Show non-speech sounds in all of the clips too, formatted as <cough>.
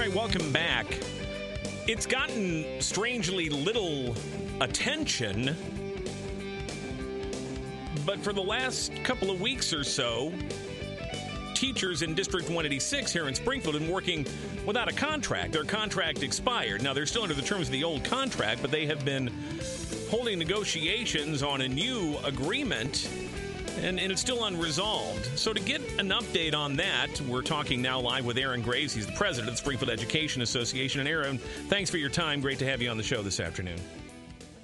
right, welcome back. It's gotten strangely little attention, but for the last couple of weeks or so, teachers in District 186 here in Springfield have been working without a contract. Their contract expired. Now, they're still under the terms of the old contract, but they have been holding negotiations on a new agreement and, and, it's still unresolved. So, to get an update on that, we're talking now live with Aaron Graves. He's the president of the Springfield Education Association. And, Aaron, thanks for your time. Great to have you on the show this afternoon.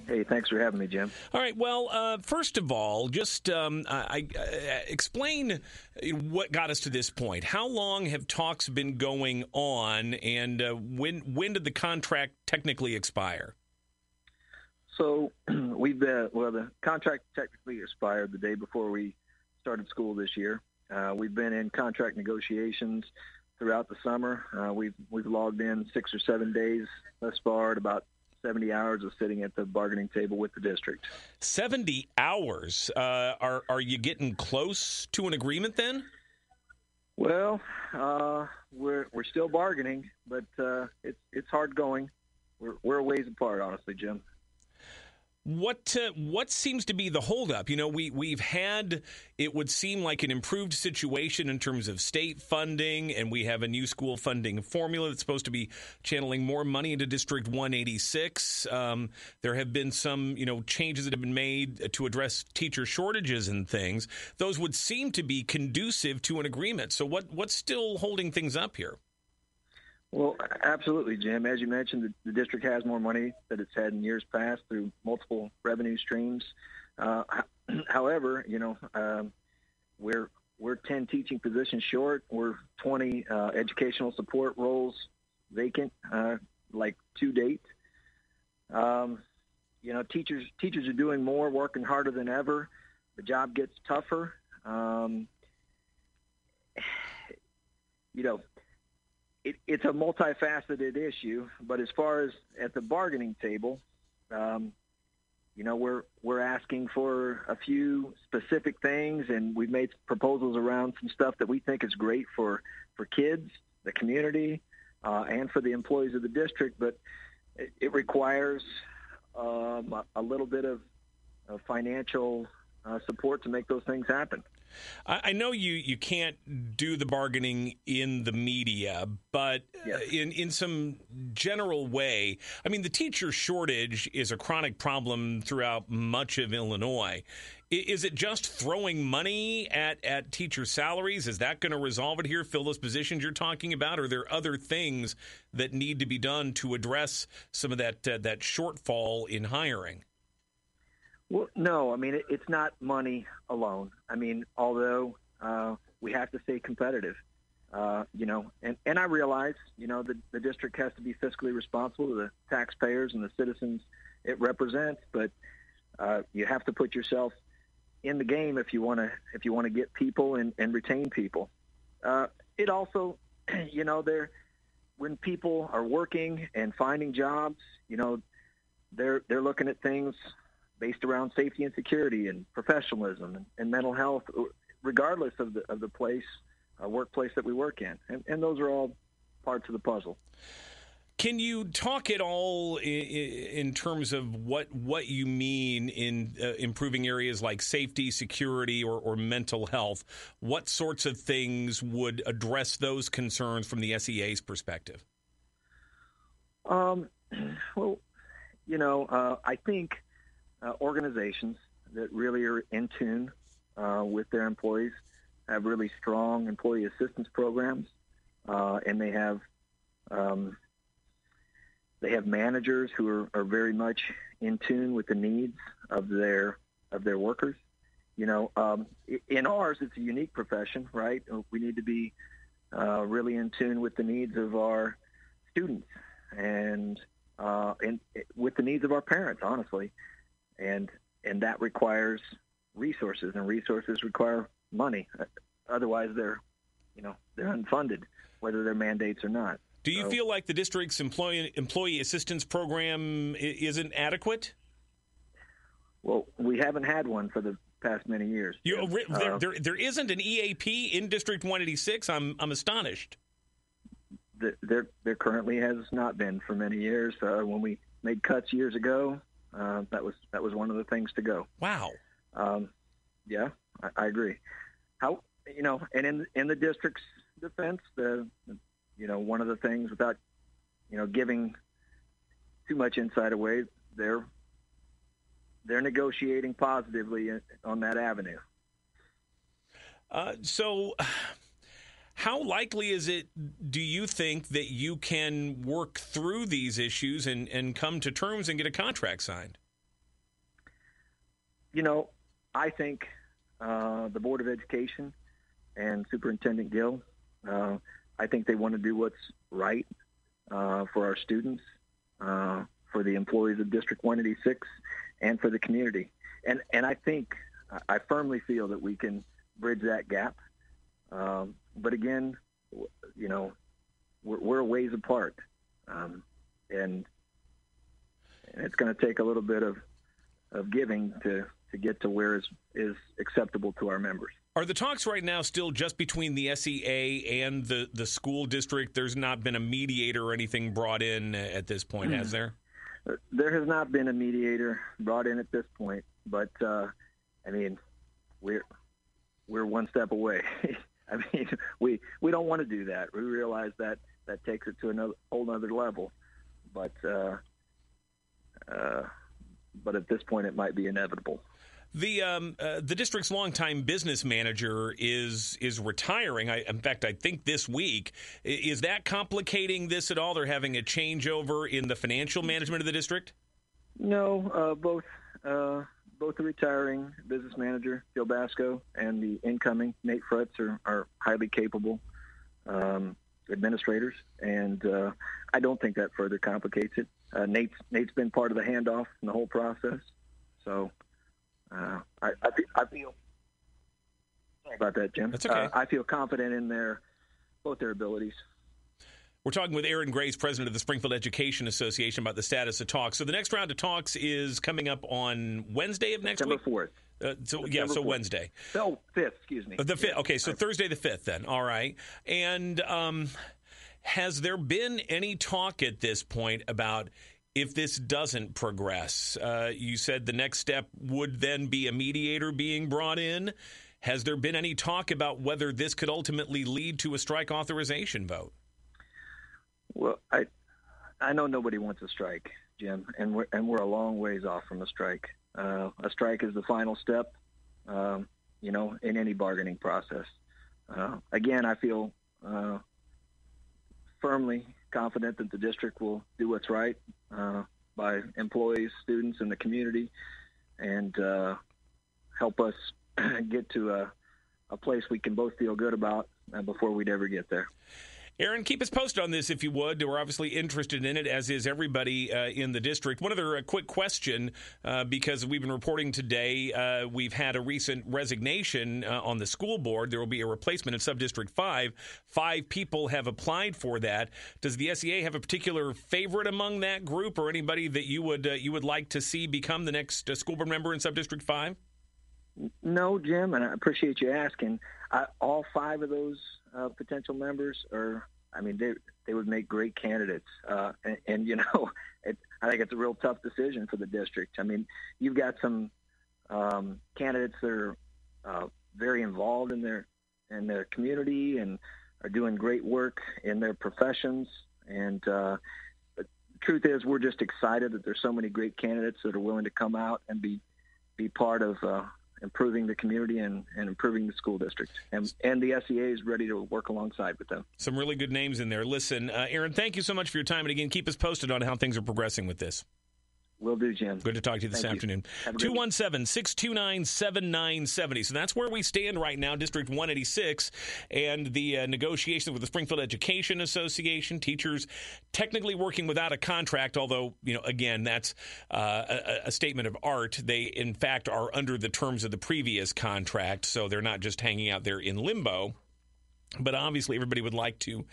Hey, thanks for having me, Jim. All right. Well, uh, first of all, just um, I, I, explain what got us to this point. How long have talks been going on, and uh, when when did the contract technically expire? So <clears throat> we've been well. The contract technically expired the day before we started school this year. Uh, we've been in contract negotiations throughout the summer. Uh, we've we've logged in six or seven days thus far at about 70 hours of sitting at the bargaining table with the district. 70 hours. Uh, are are you getting close to an agreement then? Well, uh, we're we're still bargaining, but uh, it's it's hard going. We're we're a ways apart, honestly, Jim. What uh, what seems to be the holdup? You know, we we've had it would seem like an improved situation in terms of state funding, and we have a new school funding formula that's supposed to be channeling more money into District 186. Um, there have been some you know changes that have been made to address teacher shortages and things. Those would seem to be conducive to an agreement. So what what's still holding things up here? Well, absolutely, Jim. As you mentioned, the, the, district has more money that it's had in years past through multiple revenue streams. Uh, <clears throat> however, you know, um, we're we're 10 teaching positions short. We're 20 uh, educational support roles vacant, uh, like to date. Um, you know, teachers teachers are doing more, working harder than ever. The job gets tougher. Um, <sighs> you know, it, it's a multifaceted issue, but as far as at the bargaining table, um, you know, we're we're asking for a few specific things, and we've made proposals around some stuff that we think is great for for kids, the community, uh, and for the employees of the district. But it, it requires um, a, a, little bit of, of financial uh, support to make those things happen. I know you, you can't do the bargaining in the media, but yes. in, in some general way, I mean, the teacher shortage is a chronic problem throughout much of Illinois. Is it just throwing money at, at teacher salaries? Is that going to resolve it here, fill those positions you're talking about? Or are there other things that need to be done to address some of that, uh, that shortfall in hiring? Well, no, I mean it, it's not money alone. I mean, although uh, we have to stay competitive, uh, you know, and, and I realize, you know, the, the district has to be fiscally responsible to the taxpayers and the citizens it represents, but uh, you have to put yourself in the game if you want to if you want to get people and, and retain people. Uh, it also, <clears throat> you know, there when people are working and finding jobs, you know, they're they're looking at things based around safety and security and professionalism and, and mental health, regardless of the of the place, uh, workplace that we work in, and, and those are all parts of the puzzle. Can you talk at all in, in terms of what what you mean in uh, improving areas like safety, security, or, or, mental health? What sorts of things would address those concerns from the SEA's perspective? Um, <clears throat> well, you know, uh, I think uh, organizations that really are in tune uh, with their employees have really strong employee assistance programs, uh, and they have um, they have managers who are, are very much in tune with the needs of their of their workers. You know, um, in ours, it's a unique profession, right? We need to be uh, really in tune with the needs of our students and uh, and with the needs of our parents, honestly and and that requires resources, and resources require money. Otherwise, they're you know they're unfunded, whether they're mandates or not. Do you so, feel like the district's employee employee assistance program isn't adequate? Well, we haven't had one for the past many years. You, uh, there, there, there isn't an EAP in District 186. I'm I'm astonished. there there currently has not been for many years. Uh, when we made cuts years ago, uh, that was that was one of the things to go. Wow. Um, yeah, I, I, agree. How you know, and in in the district's defense, the you know one of the things without you know giving too much insight away, they're they're negotiating positively on that avenue. Uh, so how likely is it, do you think, that you can work through these issues and, and come to terms and get a contract signed? You know, I think uh, the Board of Education and Superintendent Gill, uh, I think they want to do what's right uh, for our students, uh, for the employees of District 186, and for the community. And, and I think, I firmly feel that we can bridge that gap. Um, but again, you know, we're, we're a ways apart, um, and, and it's going to take a little bit of of giving to to get to where is is acceptable to our members. Are the talks right now still just between the SEA and the the school district? There's not been a mediator or anything brought in at this point, has there? <clears throat> There has not been a mediator brought in at this point, but uh, I mean, we're we're one step away. <laughs> <laughs> I mean, we we don't want to do that. We realize that that takes it to another whole other level, but uh, uh, but at this point, it might be inevitable. The um, uh, the district's longtime business manager is is retiring. I, in fact, I think this week is that complicating this at all? They're having a changeover in the financial management of the district. No, uh, both uh, both the retiring business manager, Phil Basco, and the incoming, Nate Frutz, are, are highly capable um, administrators. And uh, I don't think that further complicates it. Uh, Nate's, Nate's been part of the handoff in the whole process. So uh, I, I, feel, I feel sorry about that, Jim. That's okay. Uh, I feel confident in their both their abilities. We're talking with Aaron Graves, president of the Springfield Education Association, about the status of talks. So the next round of talks is coming up on Wednesday of next September week. 4th. Uh, so September yeah, so 4th. Wednesday. Oh, fifth, excuse me. The fifth. Okay, so Thursday the fifth. Then, all right. And um, has there been any talk at this point about if this doesn't progress? Uh, you said the next step would then be a mediator being brought in. Has there been any talk about whether this could ultimately lead to a strike authorization vote? Well, I I know nobody wants a strike, Jim, and we're and we're a long ways off from a strike. Uh, a strike is the final step, um, you know, in any bargaining process. Uh, again, I feel uh, firmly confident that the district will do what's right uh, by employees, students, and the community, and uh, help us <clears throat> get to a, a place we can both feel good about uh, before we'd ever get there. Aaron, keep us posted on this if you would. We're obviously interested in it, as is everybody uh, in the district. One other uh, quick question, uh, because we've been reporting today, uh, we've had a recent resignation uh, on the school board. There will be a replacement in Subdistrict 5. Five people have applied for that. Does the SEA have a particular favorite among that group, or anybody that you would uh, you would like to see become the next school board member in Subdistrict 5? No, Jim, and I appreciate you asking. all five of those uh, potential members are, I mean, they they would make great candidates. Uh, and, and, you know, <laughs> it, I think it's a real tough decision for the district. I mean, you've got some um, candidates that are uh, very involved in their in their community and are doing great work in their professions. And uh, the truth is, we're just excited that there's so many great candidates that are willing to come out and be be part of uh, improving the community and, and improving the school district. And, and the SEA is ready to work alongside with them. Some really good names in there. Listen, uh, Aaron, thank you so much for your time. And again, keep us posted on how things are progressing with this. Will do, Jim. Good to talk to you this Thank afternoon. 217 629 7970. So that's where we stand right now, District 186, and the uh, negotiations with the Springfield Education Association. Teachers technically working without a contract, although, you know, again, that's uh, a, a statement of art. They, in fact, are under the terms of the previous contract, so they're not just hanging out there in limbo. But obviously, everybody would like to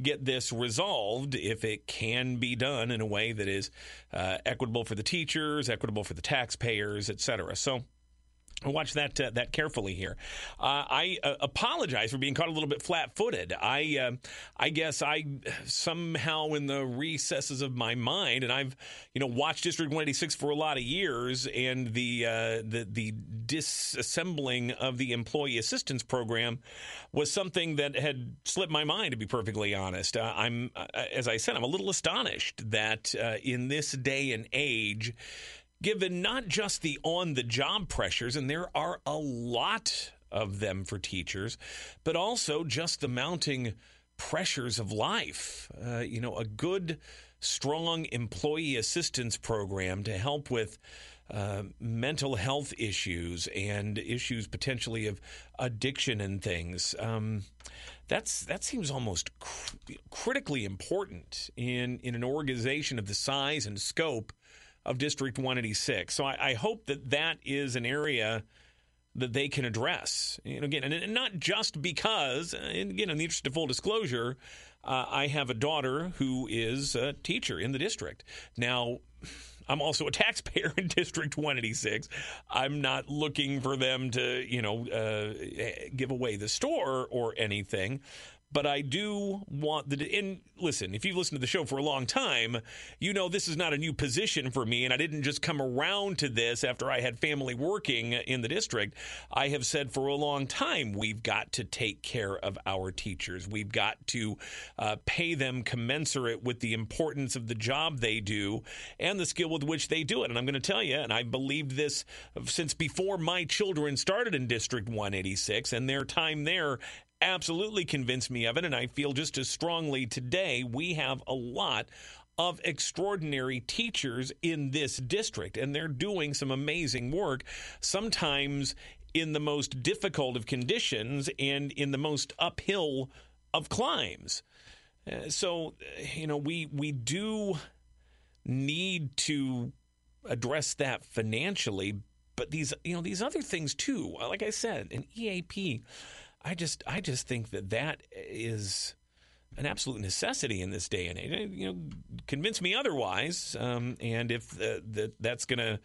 get this resolved if it can be done in a way that is uh, equitable for the teachers, equitable for the taxpayers, et cetera. So Watch that uh, that carefully here. Uh, I uh, apologize for being caught a little bit flat-footed. I uh, I guess I somehow in the recesses of my mind, and I've you know watched District 186 for a lot of years, and the uh, the the disassembling of the employee assistance program was something that had slipped my mind. To be perfectly honest, uh, I'm as I said, I'm a little astonished that in this day and age given not just the on the job pressures, and there are a lot of them for teachers, but also just the mounting pressures of life. Uh, you know, a good, strong employee assistance program to help with. Uh, mental health issues and issues potentially of addiction and things. Um, that's that seems almost cr- critically important in in an organization of the size and scope of District 186. So I, I hope that that is an area that they can address. Know, again, and not just because, and again, in the interest of full disclosure, uh, I have a daughter who is a teacher in the district. Now, I'm also a <laughs> taxpayer in District 186. I'm not looking for them to, you know, uh, give away the store or anything but I do want the. And listen, if you've listened to the show for a long time, you know this is not a new position for me, and I didn't just come around to this after I had family working in the district. I have said for a long time we've got to take care of our teachers. We've got to uh, pay them commensurate with the importance of the job they do and the skill with which they do it. And I'm going to tell you, and I believed this since before my children started in District 186, and their time there absolutely convinced me of it, and I feel just as strongly today. We have a lot of extraordinary teachers in this district, and they're doing some amazing work, sometimes in the most difficult of conditions and in the most uphill of climbs. Uh, so, you know, we we do need to address that financially, but these you know these other things too. Like I said, an EAP I just I just think that that is an absolute necessity in this day and age. You know, convince me otherwise. Um, and if uh, that that's going to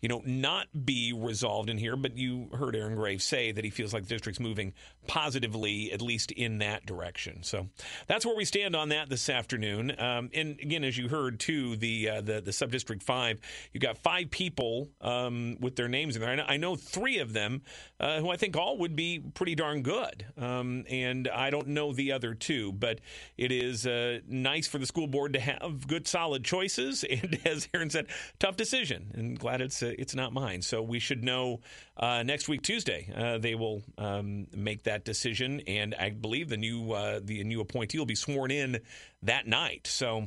you know, not be resolved in here. But you heard Aaron Graves say that he feels like the district's moving positively, at least in that direction. So that's where we stand on that this afternoon. Um, and again, as you heard too, the uh, the the subdistrict five, you got five people um, with their names in there. I know, I know three of them uh, who I think all would be pretty darn good. Um, and I don't know the other two, but it is uh, nice for the school board to have good, solid choices. <laughs> And as Aaron said, tough decision. And glad it's it's not mine. So we should know uh, next week Tuesday. Uh, they will um, make that decision, and I believe the new uh, the new appointee will be sworn in that night. So.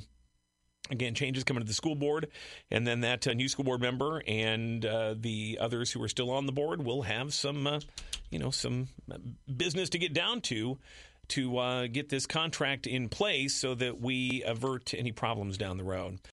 Again, changes coming to the school board, and then that uh, new school board member and uh, the others who are still on the board will have some, uh, you know, some business to get down to to uh, get this contract in place so that we avert any problems down the road.